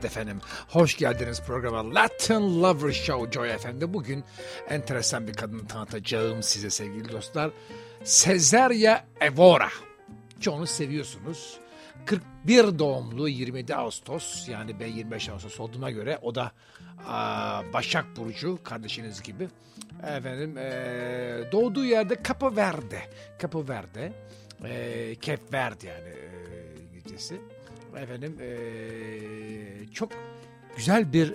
Evet efendim, hoş geldiniz programa Latin Lover Show Joy FM'de. Bugün enteresan bir kadını tanıtacağım size sevgili dostlar. Cesaria Evora. Çoğunu seviyorsunuz. 41 doğumlu 27 Ağustos yani ben 25 Ağustos olduğuma göre o da aa, Başak Burcu kardeşiniz gibi. Efendim ee, doğduğu yerde Capo Verde. Capo Verde. E, Cape Verde yani e, İngilizcesi. Efendim e, çok güzel bir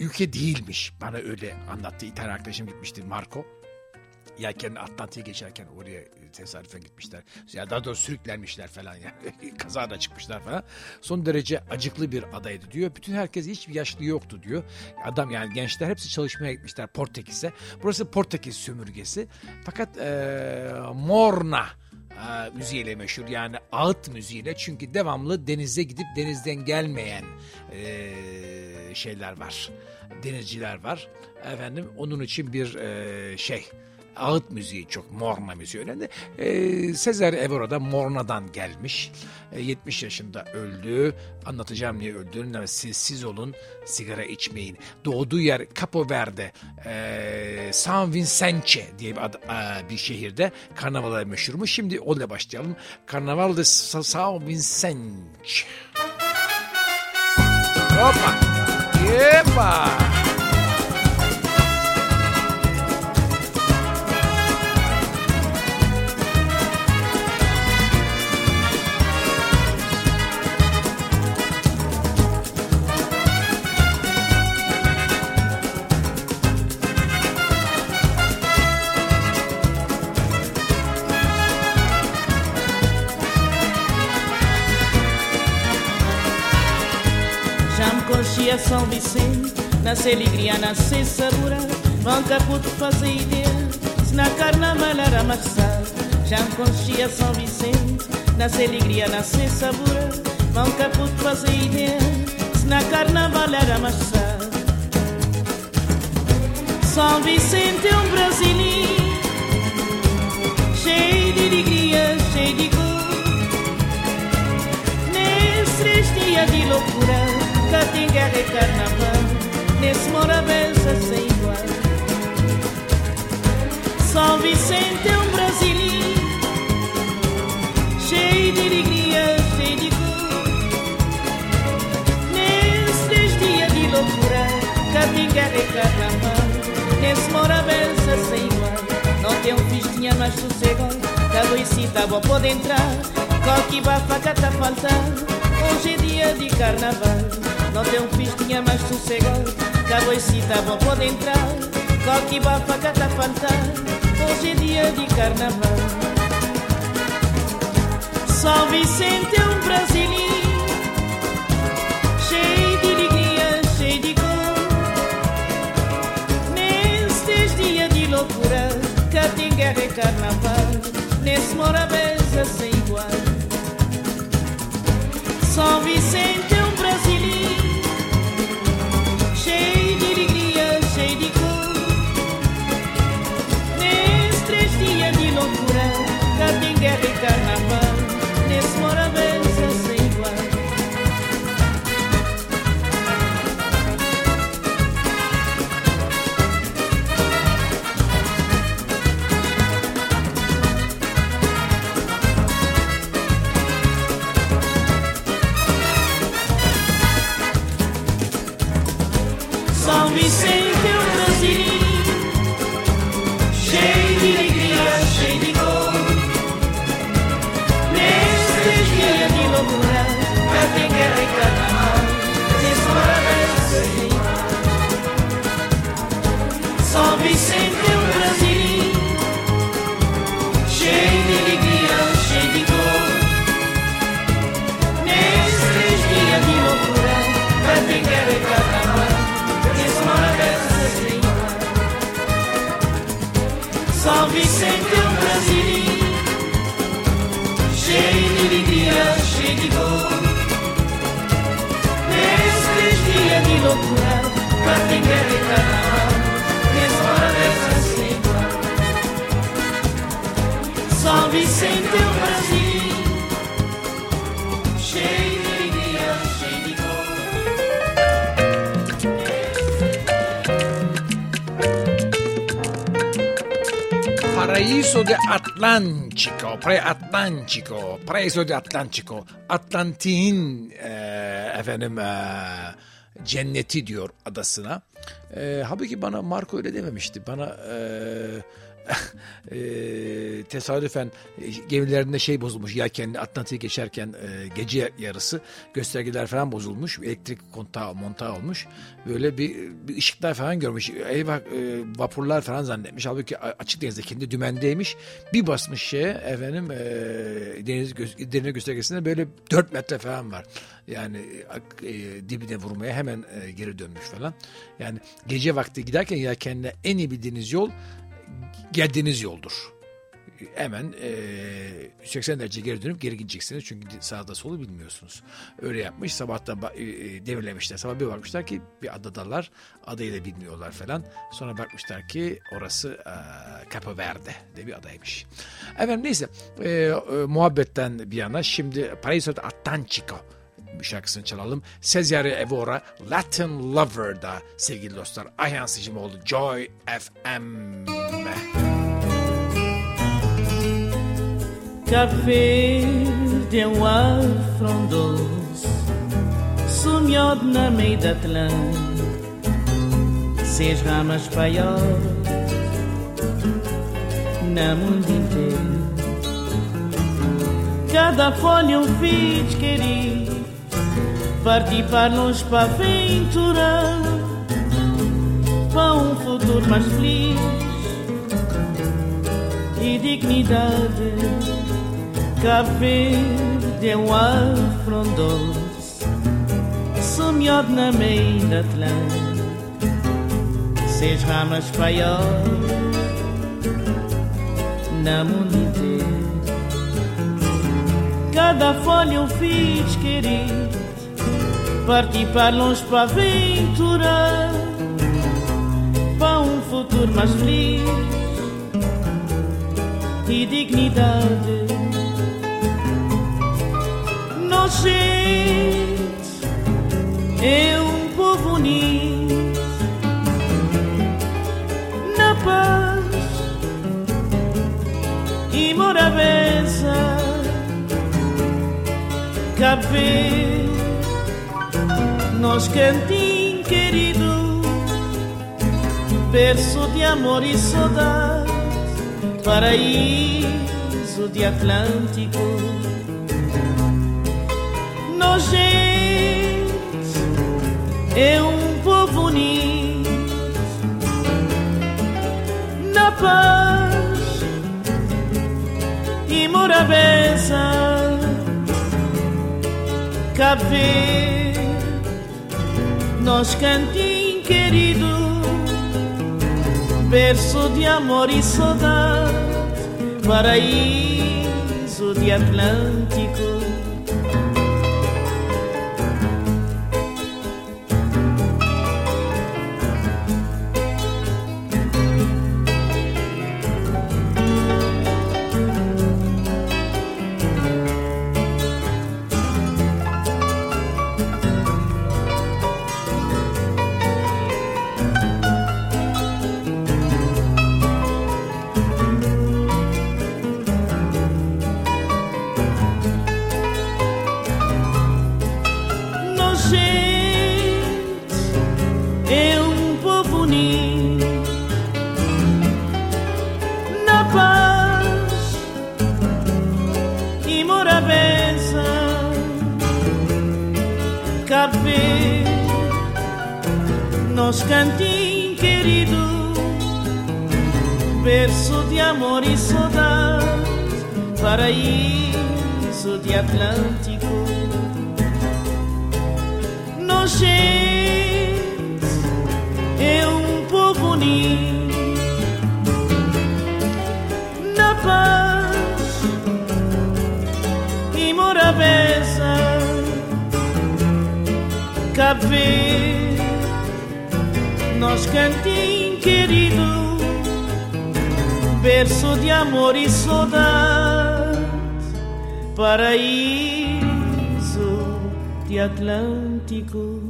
ülke değilmiş. Bana öyle anlattı. İtalyan arkadaşım gitmişti Marco. Yelken Atlantik'e geçerken oraya tesadüfen gitmişler. Ya daha doğrusu sürüklenmişler falan yani. Kazada çıkmışlar falan. Son derece acıklı bir adaydı diyor. Bütün herkes hiçbir yaşlı yoktu diyor. Adam yani gençler hepsi çalışmaya gitmişler Portekiz'e. Burası Portekiz sömürgesi. Fakat e, Morna e, müziğiyle meşhur yani ağıt müziğiyle. Çünkü devamlı denize gidip denizden gelmeyen e, şeyler var denizciler var. Efendim onun için bir e, şey ağıt müziği çok morna müziği önemli. E, Sezer Evora da Morna'dan gelmiş. E, 70 yaşında öldü. Anlatacağım niye öldüğünü ama siz, siz olun sigara içmeyin. Doğduğu yer Capo Verde e, San Vicente diye bir, ad, e, bir şehirde karnavala meşhurmuş. Şimdi onunla başlayalım. Karnaval de San Vicente. Hoppa. Yepa. São Vicente, nasce alegria, nasce sabor, manca puto fazer ideia, se na carnaval era marçal. Já conchia São Vicente, nasce alegria, nasce sabor, manca puto fazer ideia, se na carnaval era marçal. São Vicente é um brasileiro, cheio de alegria, cheio de cor. Nesses dias de loucura, cá tem guerra e carnaval, nesse morabença sem igual. São Vicente é um brasileiro, cheio de alegria, cheio de cor. Nesses três dias de loucura, cá tem guerra e carnaval, nesse morabença sem igual. Não tem um festinha mais sossegado, cada doicita vou pode entrar, qualquer bafaca tá faltando. Hoje é dia de carnaval, não tem um festinha mais sossegado, cada doicita vou pode entrar, qualquer bafaca tá faltando. Hoje é dia de carnaval. São Vicente é um brasileiro, cheio de alegria, cheio de cor. Nesses dias de loucura, cá tem guerra e carnaval, nesse morabeza sem igual. São Vicente get it done. É um brasileiro, cheio de alegria, cheio de dor. Nesses dias de loucura, guerra e carnaval, morabença sem igual. São Vicente é um brasileiro, cheio Paraíso de Atlântico, Pre-Atlântico, Paraíso de Atlântico, Atlantik'in e, efendim e, cenneti diyor adasına. E, halbuki bana Marco öyle dememişti. Bana e, e, tesadüfen gemilerinde şey bozulmuş. Yelkenli Atlantik'i geçerken e, gece yarısı göstergeler falan bozulmuş. Elektrik kontağı montağı olmuş. Böyle bir, bir ışıklar falan görmüş. Eyvah e, vapurlar falan zannetmiş. Halbuki açık denizde kendi dümendeymiş. Bir basmış şeye efendim e, deniz deniz göstergesinde böyle 4 metre falan var. Yani e, dibine vurmaya hemen e, geri dönmüş falan. Yani gece vakti giderken yelkenle en iyi bildiğiniz yol geldiğiniz yoldur. Hemen e, 80 derece geri dönüp geri gideceksiniz. Çünkü sağda solu bilmiyorsunuz. Öyle yapmış. Sabahta e, devirlemişler. Sabah bir bakmışlar ki bir adadalar. Adayı da bilmiyorlar falan. Sonra bakmışlar ki orası e, Capo Verde de bir adaymış. Efendim neyse e, e, muhabbetten bir yana şimdi Paraiso Atlantico şarkısını çalalım. Cesare Evora Latin Lover'da sevgili dostlar. Ayhan Sicimoğlu Joy FM. Café de um ar frondoso Sumiado na meio da Atlã Seis ramas paiol Na mundo inteiro. Cada folha um filho querido Parti para para aventurar Para um futuro mais feliz E dignidade Cabo Verde é um ar frondoso na meia da Atlântica Seis ramas paiol Na mundo Cada folha um fiz querido Parti para longe para aventurar Para um futuro mais feliz E dignidade Gente É um povo unido Na paz E morabeza Cabo Verde nós cantinho querido, berço de amor e saudade, paraíso de Atlântico. Gente é um povo unido na paz e morabeza. Cabo Verde nós cantinho querido, berço de amor e saudade, paraíso de Atlântico. de amor e saudade, paraíso de Atlântico.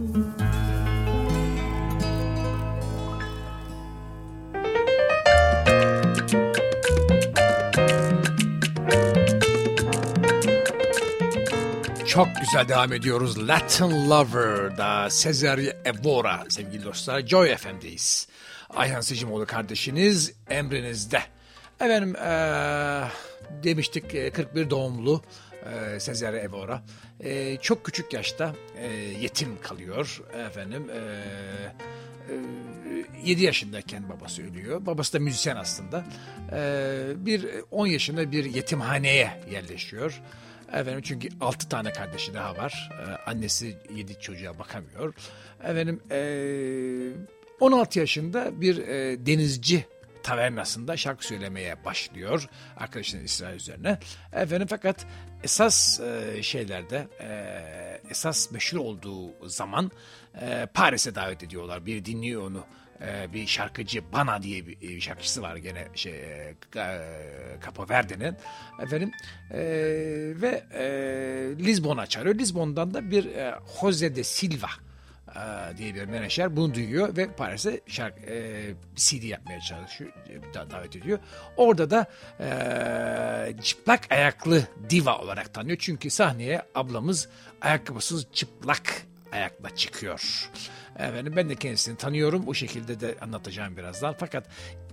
Çok güzel devam ediyoruz. Latin Lover'da Cesar Evora sevgili dostlar. Joy FM'deyiz. Ayhan Sicimoğlu kardeşiniz emrinizde. Efendim ee, demiştik 41 doğumlu e, Cesare Evora. E, çok küçük yaşta e, yetim kalıyor efendim. E, 7 yaşındayken babası ölüyor. Babası da müzisyen aslında. Bir 10 yaşında bir yetimhaneye yerleşiyor. Efendim çünkü 6 tane kardeşi daha var. Annesi 7 çocuğa bakamıyor. Efendim 16 yaşında bir denizci tavernasında şarkı söylemeye başlıyor arkadaşının İsrail üzerine. Efendim fakat esas e, şeylerde e, esas meşhur olduğu zaman e, Paris'e davet ediyorlar. Bir dinliyor onu e, bir şarkıcı Bana diye bir, bir şarkıcısı var gene şey e, Capo Verde'nin efendim e, ve e, Lisbon'a çağırıyor. Lisbon'dan da bir e, Jose de Silva e, diye bir menajer bunu duyuyor ve Paris'e şarkı, e, CD yapmaya çalışıyor, da, davet ediyor. Orada da e, çıplak ayaklı diva olarak tanıyor. Çünkü sahneye ablamız ayakkabısız çıplak ayakla çıkıyor. Efendim ben de kendisini tanıyorum. Bu şekilde de anlatacağım birazdan. Fakat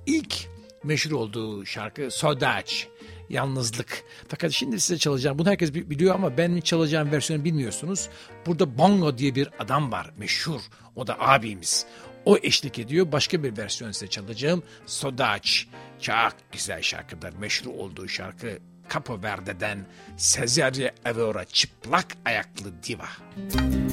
ilk meşhur olduğu şarkı Sodaç yalnızlık. Fakat şimdi size çalacağım. Bunu herkes biliyor ama ben çalacağım versiyonu bilmiyorsunuz. Burada Bongo diye bir adam var meşhur. O da abimiz. O eşlik ediyor. Başka bir versiyon size çalacağım. Sodaç. Çok güzel şarkıdır. Meşhur olduğu şarkı Capo Verde'den Cesare Evora çıplak ayaklı diva. Müzik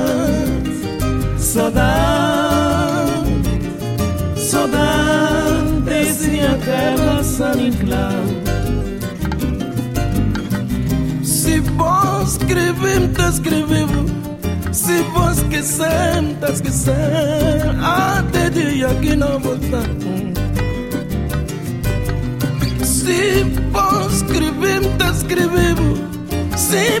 Saudade, saudade desse a terra saninclar. Se vos escrevem, tá escrevendo. Se vos quiserem, tá esquecendo. Até dia que não voltar. Se vos escrevem, tá escrevendo. Se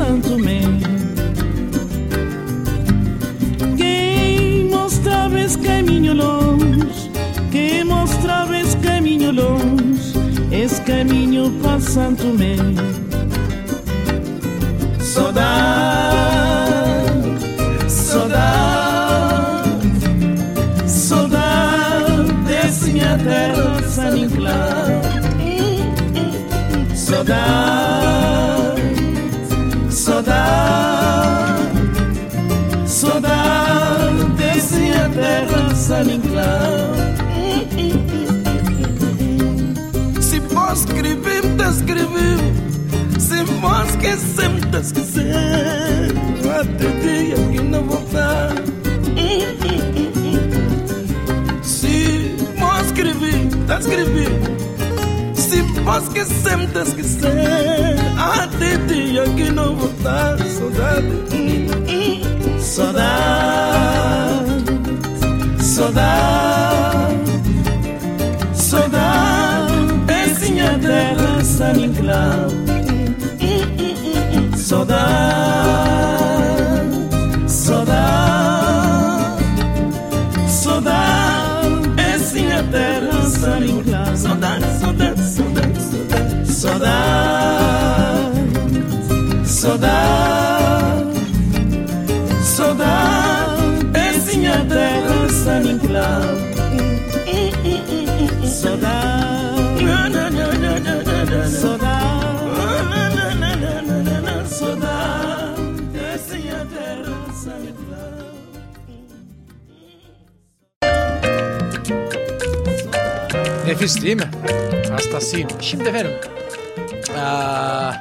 santo vós esquecer, tá esquecer. Até dia que não voltar. Se vós escrever, tá escrever. Se vós esquecer, tá esquecer. Até dia que não voltar. Saudade, saudade, saudade, saudade. Pecinha terra, saninclau. Saudade, saudade, Soda, soda, soda é sim a terra saringlá. Soda, soda, soda, soda, soda, soda, soda é sim a terra saringlá. Soda, soda. Nefis değil mi? Hastasıyım. Şimdi efendim. aa,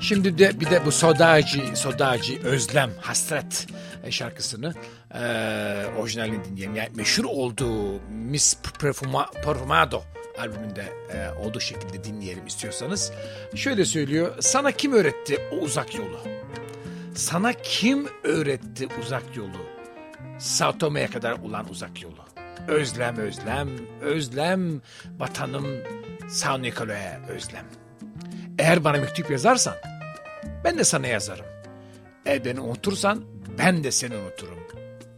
şimdi de bir de bu Sodacı, Sodacı Özlem, Hasret e, şarkısını e, orijinalini dinleyelim. Yani meşhur olduğu Miss Perfuma, Perfumado albümünde e, olduğu şekilde dinleyelim istiyorsanız. Şöyle söylüyor. Sana kim öğretti o uzak yolu? Sana kim öğretti uzak yolu? Sao Tome'ye kadar olan uzak yolu. Özlem özlem, özlem, vatanım Sao Nicole'ye özlem. Eğer bana mektup yazarsan, ben de sana yazarım. Eğer beni unutursan, ben de seni unuturum.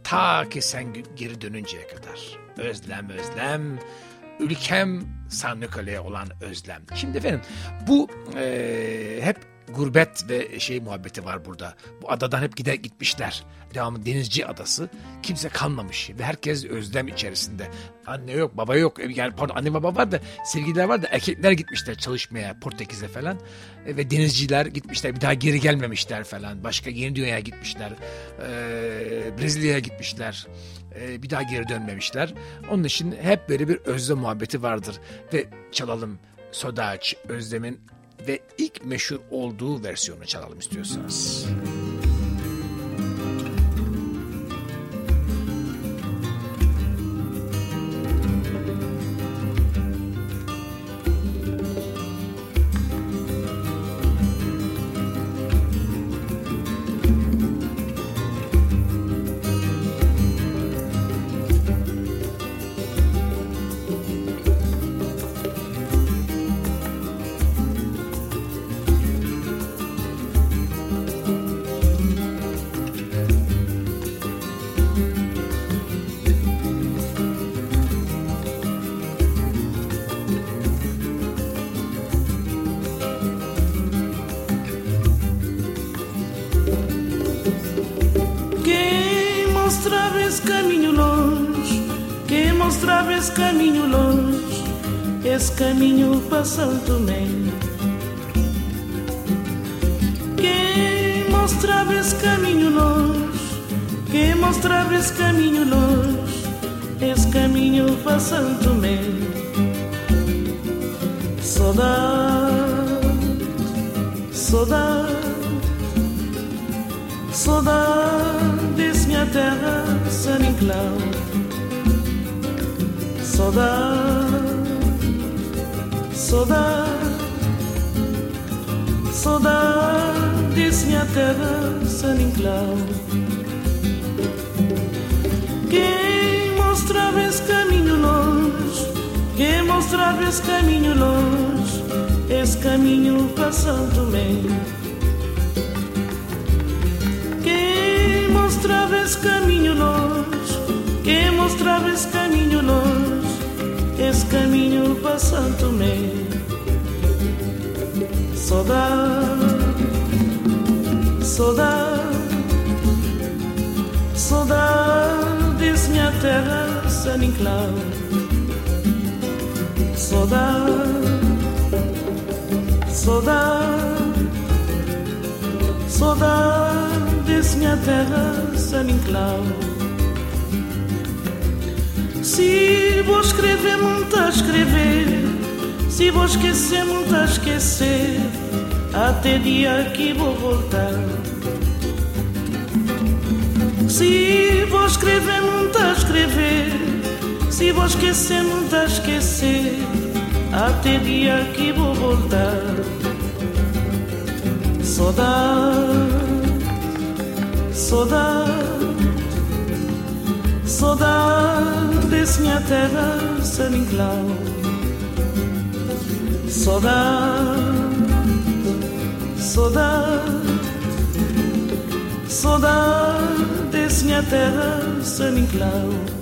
Ta ki sen geri dönünceye kadar. Özlem özlem, ülkem Sao Nicole'ye olan özlem. Şimdi efendim, bu eee, hep gurbet ve şey muhabbeti var burada. Bu adadan hep gider gitmişler. Devamı Denizci Adası. Kimse kalmamış ve herkes özlem içerisinde. Anne yok, baba yok. Yani pardon anne baba var da sevgililer var da erkekler gitmişler çalışmaya Portekiz'e falan. E, ve denizciler gitmişler. Bir daha geri gelmemişler falan. Başka yeni dünyaya gitmişler. E, Brezilya'ya gitmişler. E, bir daha geri dönmemişler. Onun için hep böyle bir özlem muhabbeti vardır. Ve çalalım Sodaç Özlem'in ve ilk meşhur olduğu versiyonu çalalım istiyorsanız. Quem Saudades, minha terra, San Inclau. Saudade, saudade, saudades, minha terra, San Inclau. Quem mostrava esse caminho longe, quem mostrava esse caminho longe, esse caminho para Santo Tomé. Quem mostrava esse caminho longe, quem mostrava esse caminho longe, esse caminho para Santo Tomé. Saudade, saudade, saudades, minha terra, San Inclau. Saudade, Saudade, saudade desse minha terra, San Inclau. Se vou escrever, muito a escrever. Se vou esquecer, muito a esquecer. Até dia que vou voltar. Se vou escrever, muito a escrever. Se vou esquecer, muito a esquecer. Até dia que vou voltar. Saudade, Saudade, saudades, minha terra soda, Saudade, saudade, saudades, minha terra cloud.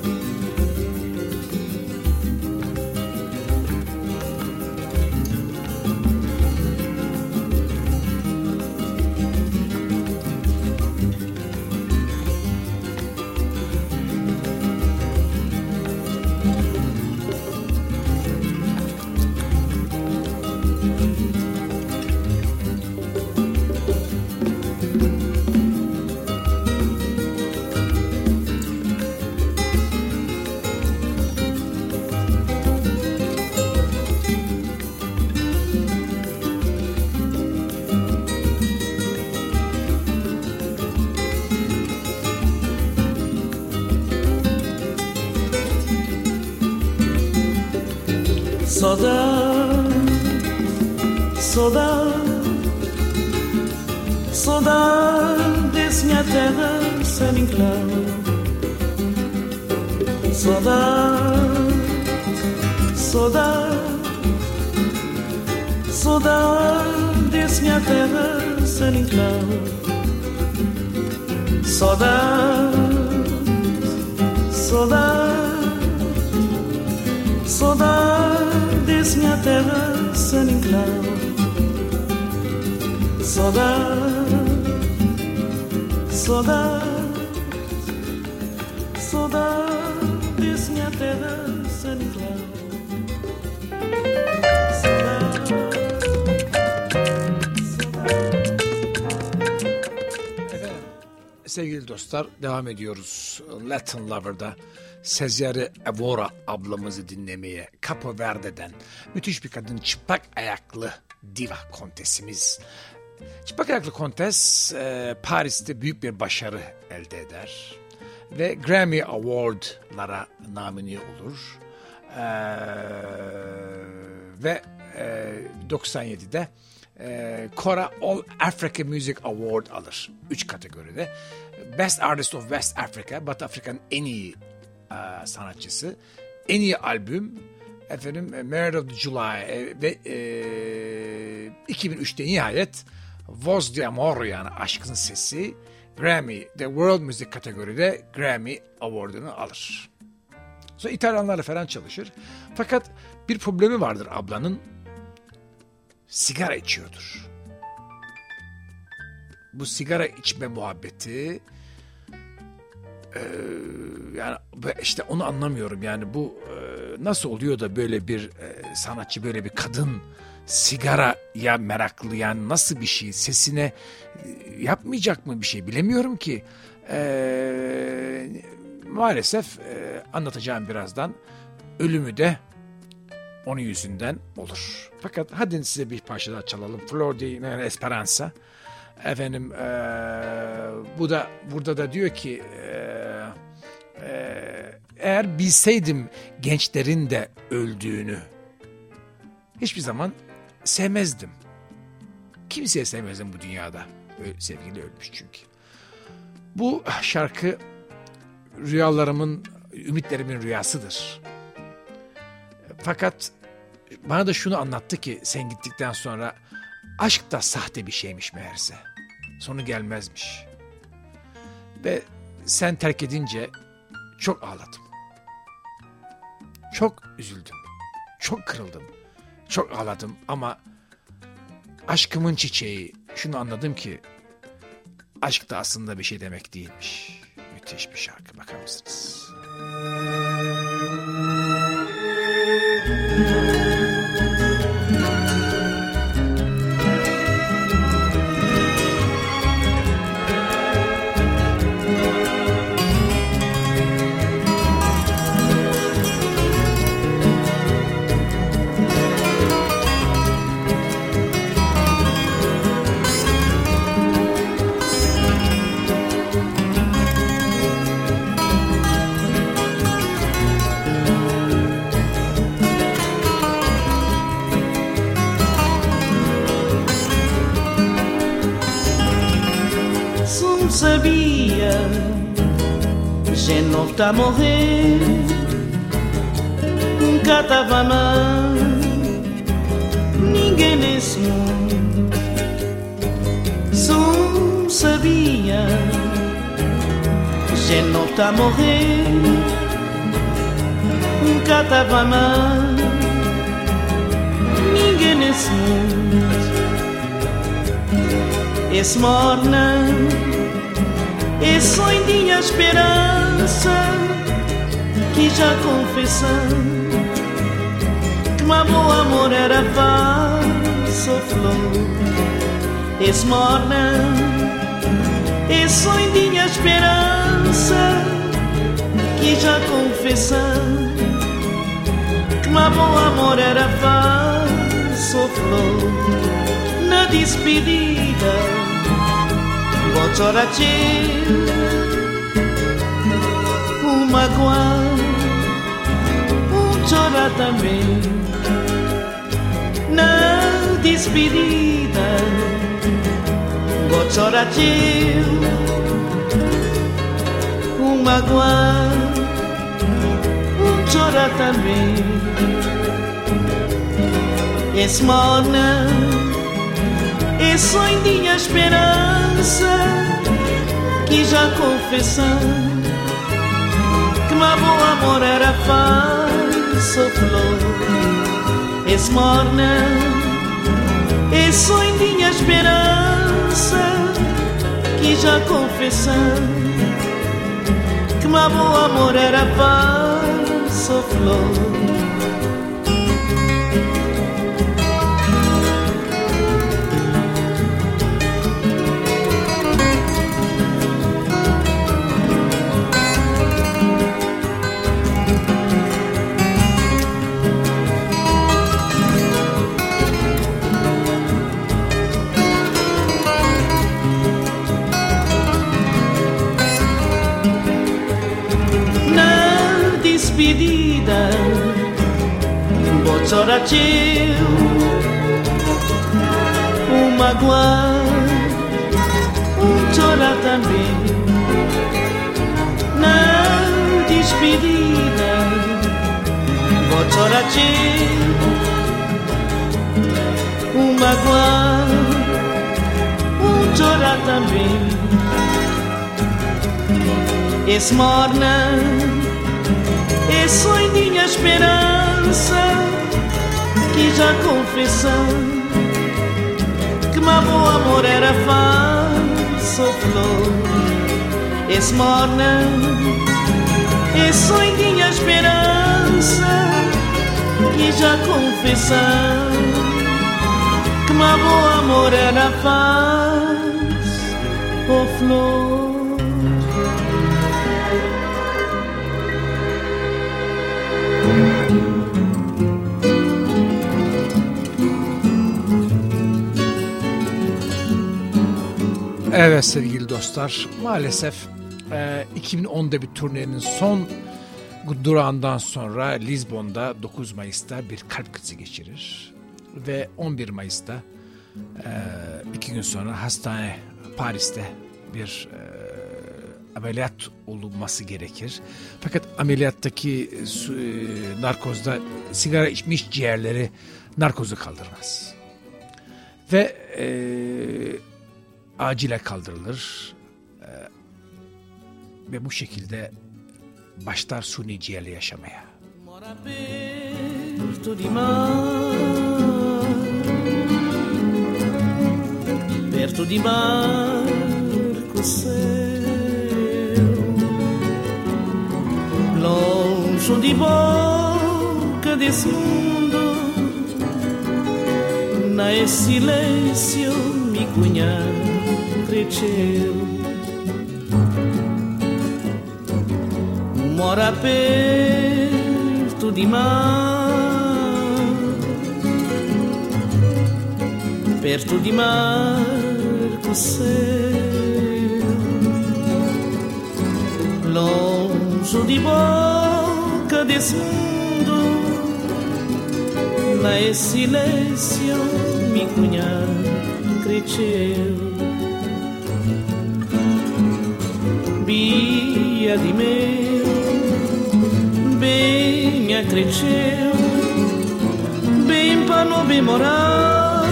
San Inclau. Saudade, saudade, saudade desse minha terra, San Inclau. Saudade, saudade, saudade desse minha terra, San Inclau. Sevgili dostlar devam ediyoruz. Latin Lover'da Sezyare Evora ablamızı dinlemeye Capo Verde'den müthiş bir kadın çıplak ayaklı diva kontesimiz. Çıplak ayaklı kontes e, Paris'te büyük bir başarı elde eder ve Grammy Award'lara namini olur. E, ve e, 97'de e, All Africa Music Award alır. Üç kategoride. Best Artist of West Africa, Batı Afrika'nın en iyi e, sanatçısı. En iyi albüm, efendim e, Merit of July e, ve e, 2003'te nihayet Voz de Amor yani Aşkın Sesi Grammy, The World Music kategoride Grammy Award'unu alır. Sonra İtalyanlarla falan çalışır. Fakat bir problemi vardır ablanın. Sigara içiyordur. Bu sigara içme muhabbeti e, yani işte onu anlamıyorum. Yani bu e, nasıl oluyor da böyle bir e, sanatçı böyle bir kadın sigaraya meraklı yani nasıl bir şey sesine e, yapmayacak mı bir şey bilemiyorum ki. E, maalesef e, anlatacağım birazdan ölümü de onun yüzünden olur. Fakat hadi size bir parça daha çalalım. Flor de Esperanza. Efendim e, bu da burada da diyor ki e, e, eğer bilseydim gençlerin de öldüğünü hiçbir zaman sevmezdim. Kimseye sevmezdim bu dünyada. Sevgili ölmüş çünkü. Bu şarkı rüyalarımın, ümitlerimin rüyasıdır. Fakat bana da şunu anlattı ki sen gittikten sonra aşk da sahte bir şeymiş meğerse. Sonu gelmezmiş. Ve sen terk edince çok ağladım. Çok üzüldüm. Çok kırıldım. Çok ağladım ama aşkımın çiçeği şunu anladım ki aşk da aslında bir şey demek değilmiş. Müthiş bir şarkı bakar mısınız? Sabia, já não está a morrer, nunca estava mal, ninguém nesse mundo, só sabia, já não está a morrer, nunca estava mal, ninguém nesse mundo. Esse morna, esse sonho esperança que já confessando que meu amor era falso flor. Esse morna, esse sonho esperança que já confessando que meu amor era falso flor na despedida Boczora cię Umagua Chora também Na despedida Boczora cię Umagua Chora também Esmona e sonho de esperança que já confessando que meu bom amor era falso flor. Esmorna e sonho de esperança que já confessando que meu bom amor era falso flor Cię Um magoar Um chorar também Na despedida Boczora cię Um magoar Um chorar também Esse morna e sonho de esperança que já confessando que meu amor era falso flor. Esse morna sonho de esperança que já confessando que meu amor era falso flor Evet sevgili dostlar maalesef e, 2010'da bir turnenin son durağından sonra Lizbon'da 9 Mayıs'ta bir kalp krizi geçirir ve 11 Mayıs'ta e, iki gün sonra hastane Paris'te bir e, ameliyat olunması gerekir. Fakat ameliyattaki e, narkozda sigara içmiş ciğerleri narkozu kaldırmaz. Ve e, acile kaldırılır. E, ve bu şekilde başlar suni ciğerle yaşamaya. Perto di mar Longe de boca desse mundo Na silêncio me sempre cielo. Un muore aperto di mare, aperto di mare cos'è? Longe di bocca desmondo lá e silêncio, mi cunhado cresceu. De meu, bem cresceu, bem para não bem morar,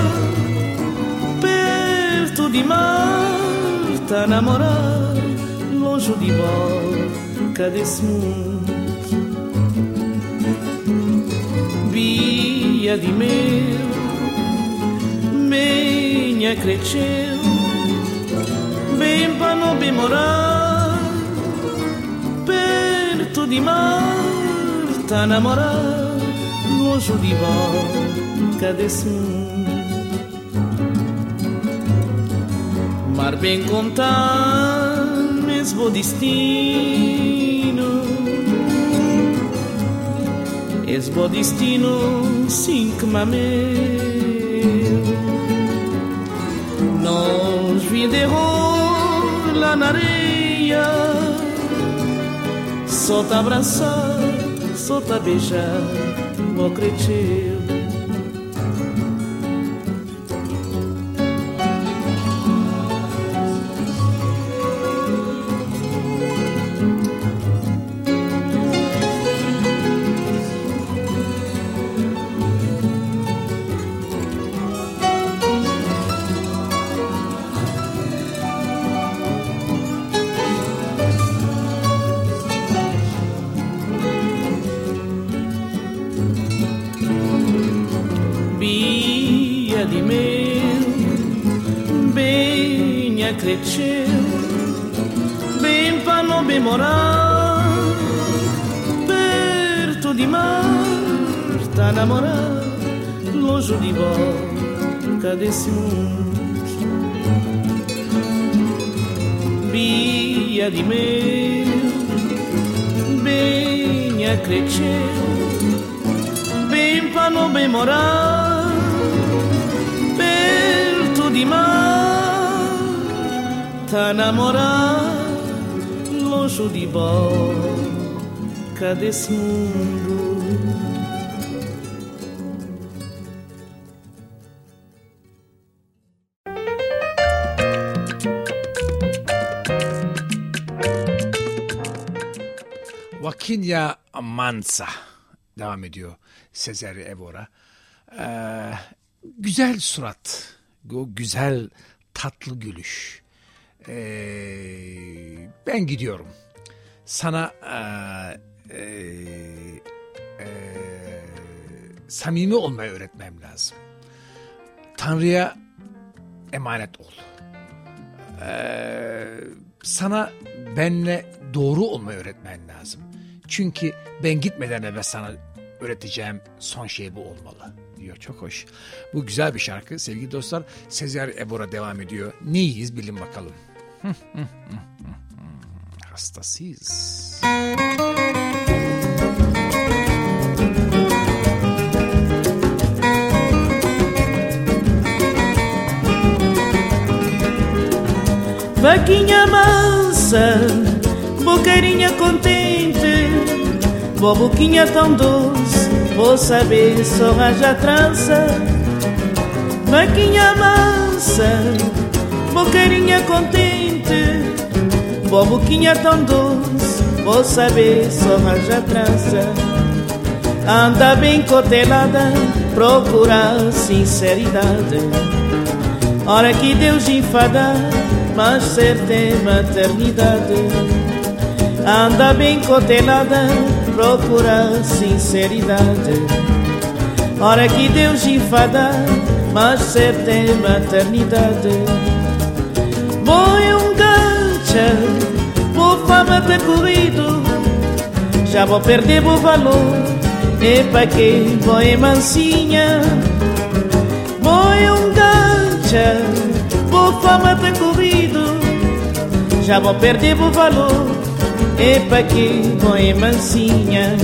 perto de mar, tá namorar, longe de boca desse mundo. Bia de meu, bem cresceu, bem para não bem morar perto de mar, tá namorar longe de boca desse. Mar bem contar, mesmo destino. Es bo destino, sim que mameu. Nós vinderou lá na areia, só te abraçar, só te beijar, vou crescer. Bia de meu, bem cresceu, bem para não morar, perto de mar, tá namorar, longe de boca desse mundo. Bia de meu, bem cresceu, bem para não bem de mar tá namorar longe de boca desse mundo Wakinya Mansa devam ediyor Sezer Evora. Ee, güzel surat, o güzel tatlı gülüş. Ee, ben gidiyorum. Sana ee, ee, ee, samimi olmayı öğretmem lazım. Tanrı'ya emanet ol. Ee, sana benle doğru olmayı öğretmen lazım. Çünkü ben gitmeden evvel sana öğreteceğim son şey bu olmalı diyor. Çok hoş. Bu güzel bir şarkı sevgili dostlar. Sezer Ebora devam ediyor. Neyiz bilin bakalım. Hastasıyız. Vaquinha mansa, boqueirinha contente, boa boquinha tão doce, vou saber só arranja trança. Vaquinha mansa, boqueirinha contente, boa boquinha tão doce, vou saber só arranja trança. Anda bem cotelada, procura sinceridade. Hora que Deus enfada, mas certa é maternidade. Anda bem cotelada, procura sinceridade. Hora que Deus enfada, mas certa é maternidade. Boi um gancha, vou fama ter corrido, já vou perder o valor. E pra que boi mansinha, boi um gancha, vou fama ter corrido, já vou perder o valor. E pra que boi mansinha,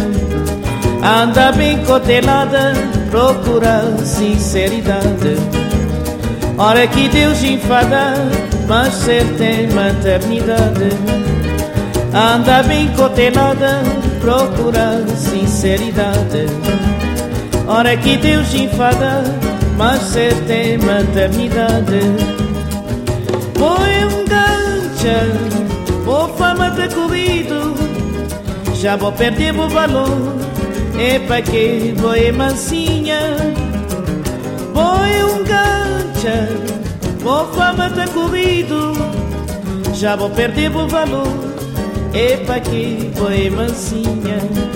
anda bem cotelada, procura sinceridade. Hora que Deus enfada, mas certa é maternidade. Anda bem cotelada, procura sinceridade. Hora que Deus enfada, mas certa é maternidade. Põe um gancho, Boa fama ter corrido, já vou perder o valor. É para que boi mansinha, boi um gancha. Boa fama ter corrido, já vou perder o valor. É para que boi mansinha.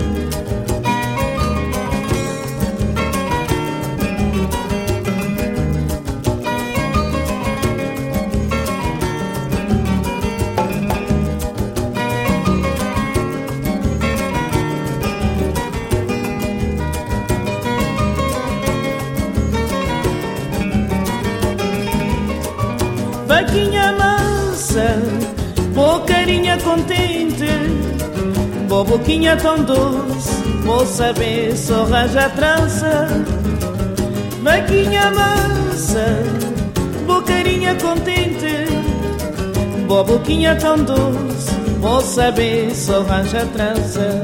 Boquinha tão doce Vou saber só raja trança. Vaquinha mansa Bocarinha contente. Boa boquinha tão doce Vou saber só raja trança.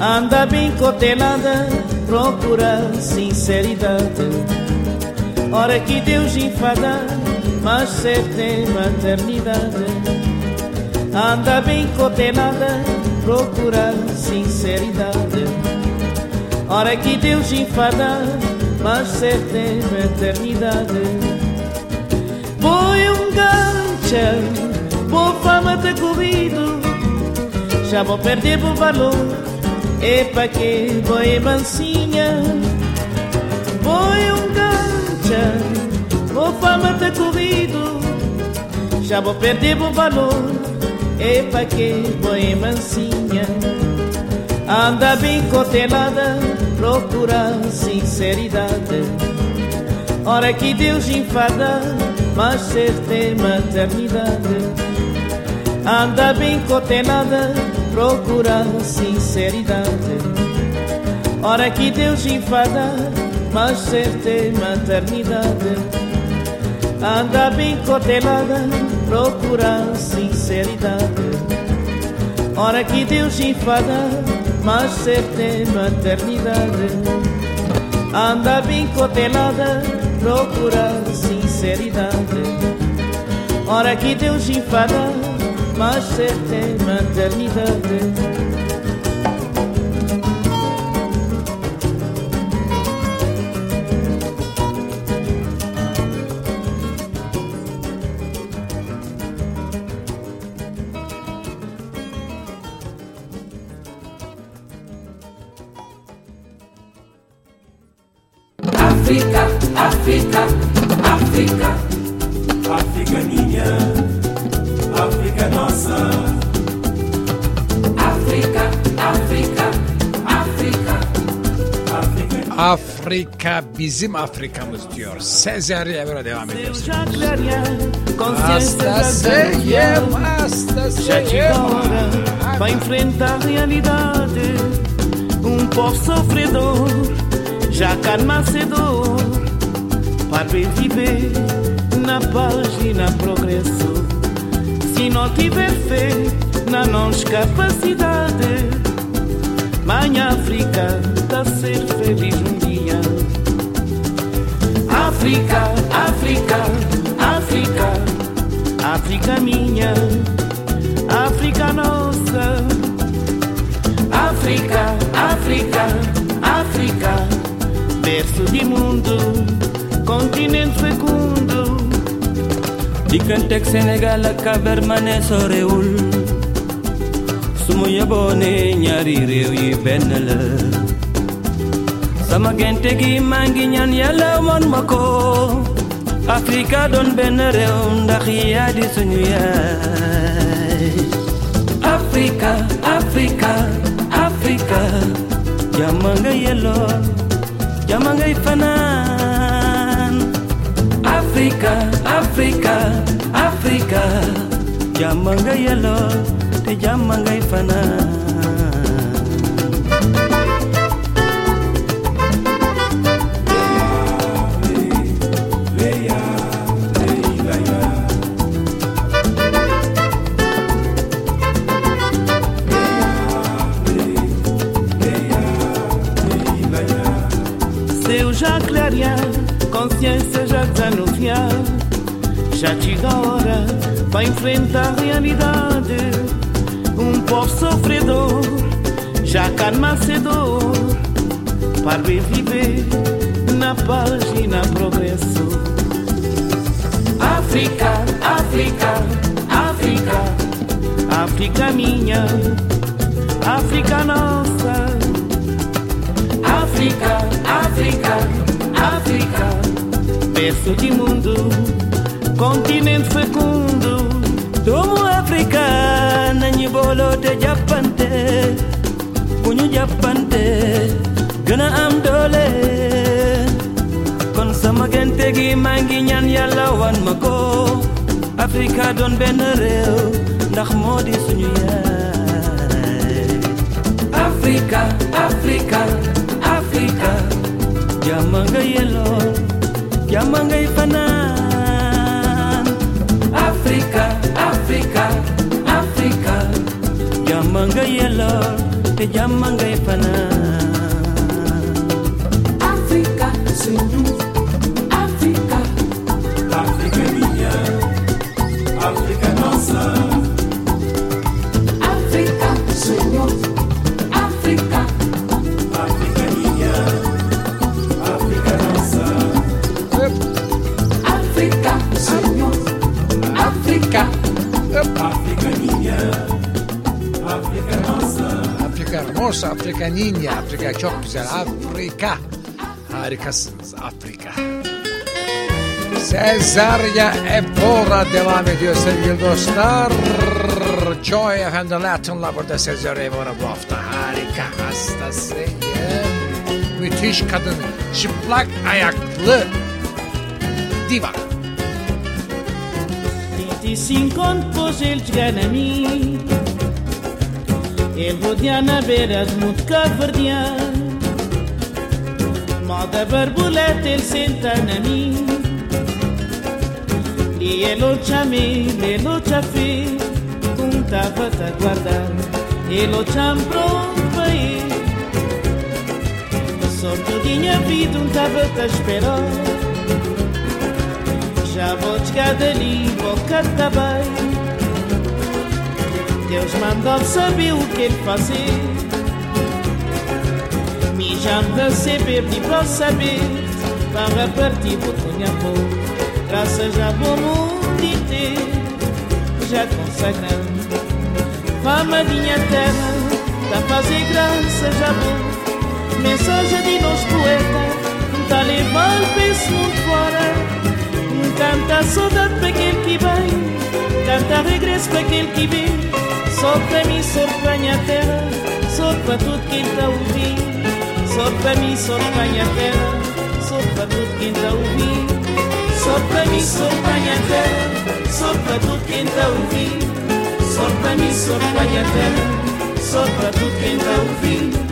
Anda bem cotelada Procura sinceridade. Hora que Deus enfada Mas certa é maternidade. Anda bem cotenada, procura sinceridade. Hora que Deus enfada, mas certa é eternidade. Foi um gancho, boa fama de corrido, já vou perder o valor. Epa que boi mansinha, foi um gancho, boa fama de corrido, já vou perder o valor. Epa que boi mansinha. Anda bem cotelada Procura sinceridade. Hora que Deus enfada Mas certa é maternidade. Anda bem cotelada Procura sinceridade. Hora que Deus enfada Mas certa é maternidade. Anda bem cotelada procurar sinceridade. Hora que Deus enfada, mas certa é maternidade. Anda bem cotelada, procurar sinceridade. Hora que Deus enfada, mas certa é maternidade. Afrika bizim Afrikamız diyor. Sezer Evra devam ediyoruz. Hasta seyem, hasta seyem. Vai enfrentar a realidade. Um povo sofredor, já carnacedor. Para viver na paz e na progresso. Se não tiver fé na nossa capacidade, Mãe África, tá ser feliz um dia. África, África, África, África minha, África nossa. África, África, África, berço de mundo, continente fecundo. Di Kantek Sénégal ak Cabermané sorewul su ma yóbboone ñaari réew yi benn la sama gente gi maa ngi ñaan yàlla won ma Afrika doon benn réew ndax yaa di suñu yaay Afrika Afrika Afrika. Jàmm nga yelloo jàmm ngay fanaan Afrika Afrika Afrika. Jàmm nga yelloo te jàmm ngay fanaan Seu já clarear, consciência já desanuviar. Já chega a hora para enfrentar a realidade. Um povo sofredor, já canmacedor, para viver na paz e na progresso. África, África, África, África minha, África nossa. África, África, África, berço de mundo, continente fecundo. Tomo Afrika nañu bolo te jappante buñu jappante gëna am doole kon sama gënte gi maa ngi ñaan ya wan afrika don benn réew ndax moo suñu afrika afrika afrika jama nga yelo jama ngay fanaan. Afrika afrika gayelo te llaman gay pana África, señor North Africa, Ninya Afrika çok güzel. Afrika. Harikasınız Afrika. Cesarya Evora devam ediyor sevgili dostlar. Joy FM The Latin Lover'da Cesarya Evora bu hafta. Harika hastasıyım. Müthiş kadın. Çıplak ayaklı diva. 25 pose el gran amigo Ele rodear na beira de muito caverdiano Moda borboleta ele senta na mim E ele o chamei, ele o chafei Um tava a guardar Ele o cham pronto para ir Sortudinha vida um tava a esperar já vou chegar dali, vou cantar bem. Deus mandou saber o que ele fazer. Me já me receber, me para saber. Para partir do Cunhapô, graças a bom mundo inteiro, já consagrando. Fama minha terra, tá fazer graça já bom. Mensagem de nós poeta, tá para esse mundo fora. Canta saudade para aquele que vem Canta regresso para aquele que vem Sopra mi, sopra minha terra, sopra tudo quem está ouvindo. Sopra mi, sopra minha terra, sopra tudo quem está ouvindo. Sopra mi, sopra minha terra, sopra tudo quem está ouvindo. Sopra mi, sopra minha terra, sopra tudo quem está ouvindo.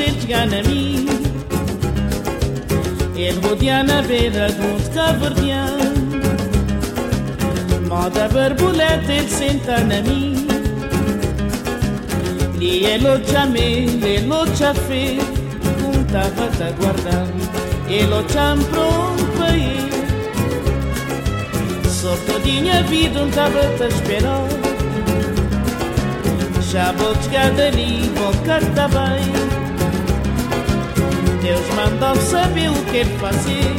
Sint-Jan en Mien. El Hodjana Bedat moet Kaverdjan. Mada Berbulet el Sint-Jan en Mien. Lì è lo ciamel e lo ciaffè, punta fatta a guardare e lo ciampro un paese. Sotto di mia vita un tavata sperò, já vou chegar dali, vou cartar. Deus mandou saber o que fazer.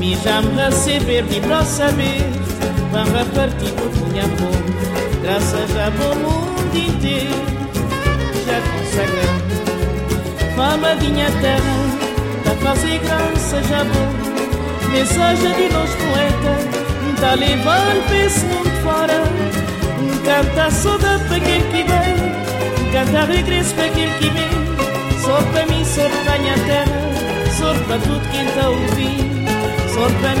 Me já me receber, me para saber. Vão repartir por Cunhapô, graças a bom mundo inteiro. Já consagrando, fama de minha terra, da fazer graça já bom. Mensagem de nós poeta, tá levando para esse mundo fora. Canta saudade para aquele que vem Canta regresso para aquele que vem Sor pra mim, terra sorpa pra tudo quem tá ouvindo Sor pra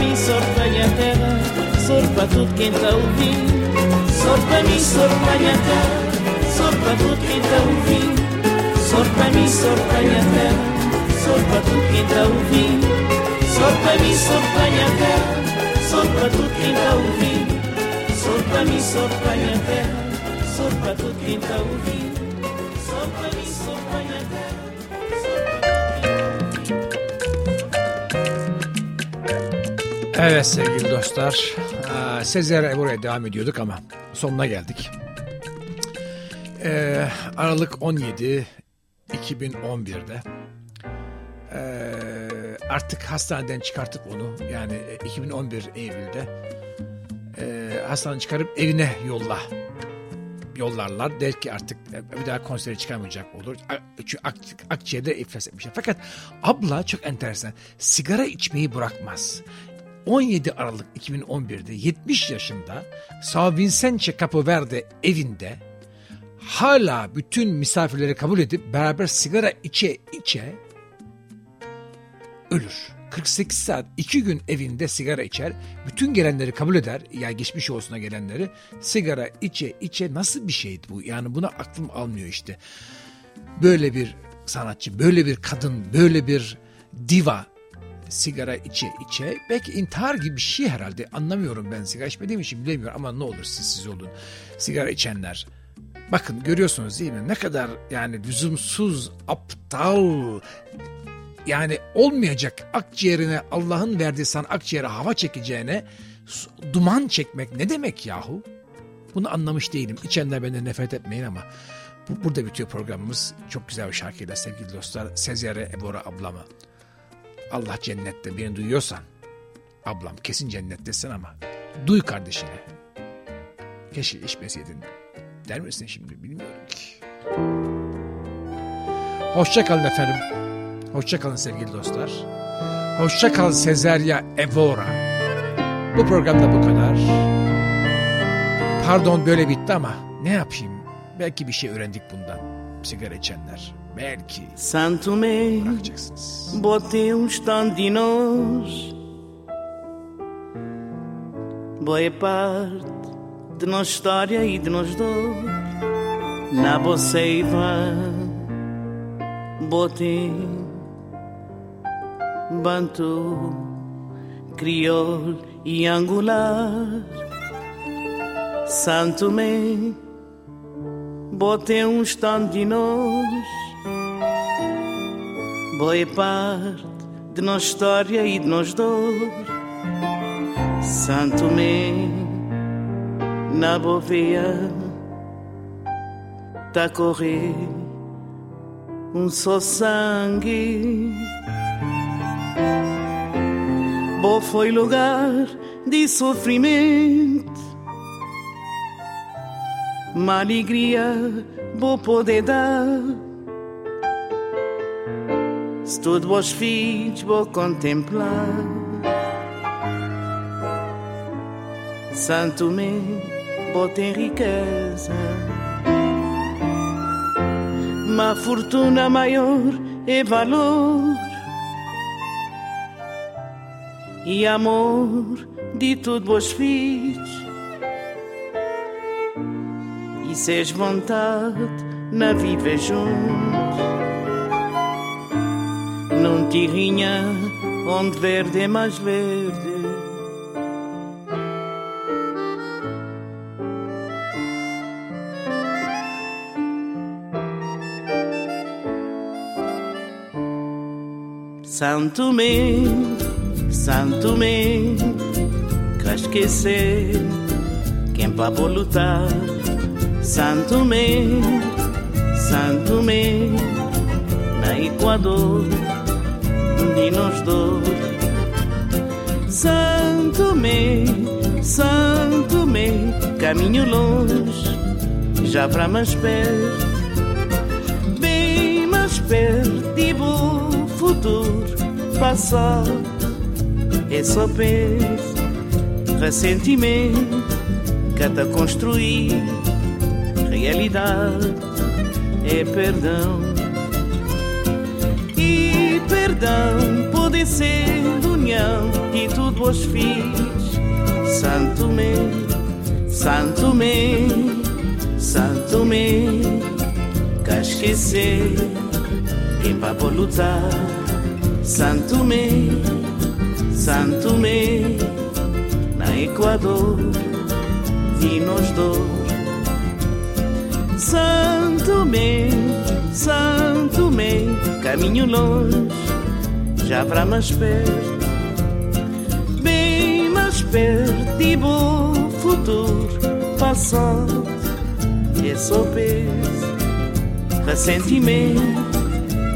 terra sorpa pra tudo quem tá ouvindo Sor pra terra sorpa pra tudo quem tá ouvindo Sor pra terra sorpa pra tudo quem tá ouvindo Sor pra terra sorpa pra tudo quem tá ouvindo Sor terra Sor pra tudo quem Evet sevgili dostlar, Sezer buraya devam ediyorduk ama sonuna geldik. Eee, Aralık 17 2011'de eee, artık hastaneden çıkartıp onu yani e, 2011 Eylül'de eee hastaneden çıkarıp evine yolla yollarlar. Der ki artık e, bir daha konsere çıkamayacak olur. Çünkü ak, akciğerde iflas etmişler. Fakat abla çok enteresan. Sigara içmeyi bırakmaz. 17 Aralık 2011'de 70 yaşında São Vicente Capo Verde evinde hala bütün misafirleri kabul edip beraber sigara içe içe ölür. 48 saat 2 gün evinde sigara içer. Bütün gelenleri kabul eder. Ya geçmiş olsuna gelenleri. Sigara içe içe nasıl bir şeydi bu? Yani buna aklım almıyor işte. Böyle bir sanatçı, böyle bir kadın, böyle bir diva sigara içe içe belki intihar gibi bir şey herhalde anlamıyorum ben sigara içmediğim için bilemiyorum ama ne olur siz siz olun sigara içenler bakın görüyorsunuz değil mi ne kadar yani lüzumsuz aptal yani olmayacak akciğerine Allah'ın verdiği sana akciğere hava çekeceğine duman çekmek ne demek yahu? Bunu anlamış değilim. İçenler benden nefret etmeyin ama bu, burada bitiyor programımız. Çok güzel bir şarkıyla sevgili dostlar. Sezere Ebora ablamı. Allah cennette beni duyuyorsan ablam kesin cennettesin ama duy kardeşine. Keşke içmeseydin. Der misin şimdi bilmiyorum ki. Hoşçakalın efendim. Hoşçakalın sevgili dostlar. Hoşçakal Sezerya Evora. Bu programda bu kadar. Pardon böyle bitti ama ne yapayım? Belki bir şey öğrendik bundan. Sigara içenler. Um stand de nós. Boa parte de nossa história e de nós dois. Na boceiva, botei Bantu, crioulo e angular. Santo Tomé, botei um stand de nós. Boa parte de nossa história e de nós dois. Santo Tomé, na boveia, tá correr um só sangue. Bo foi lugar de sofrimento, uma alegria vou poder dar. Tudo vos filhos vou contemplar. Santo me bota em riqueza. Uma fortuna maior é valor. E amor de tudo vos filhos E seis vontade na viver juntos num tirrinha onde verde é mais verde. Santo me, Santo me, que esquecer quem para vou lutar. Santo me, Santo me, na Equador nós dois. Santo me, Santo me, caminho longe, já para mais perto, bem mais perto, tipo futuro, passado, é só penso, ressentimento, cada construir, realidade, é perdão e perdão pode ser união de tudo os filhos. Santo me, Santo me, Santo me, que esquecer quem para lutar. Santo Me, Santo Me, na Equador, vi nós dois. Santo Me, Santo Me, caminho longe, já para mais perto, bem mais perto e bom futuro, passado, é só peso, ressentimento,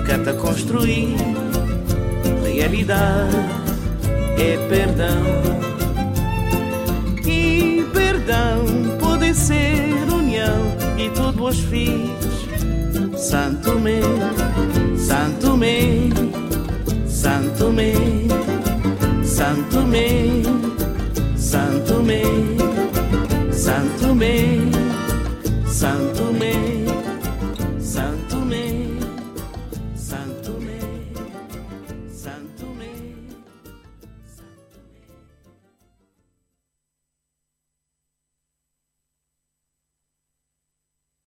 cata construir, realidade é perdão. E perdão pode ser união e tudo os filhos. Santo meu, Santo meu, Santo meu, Santo meu, Santo meu, Santo meu.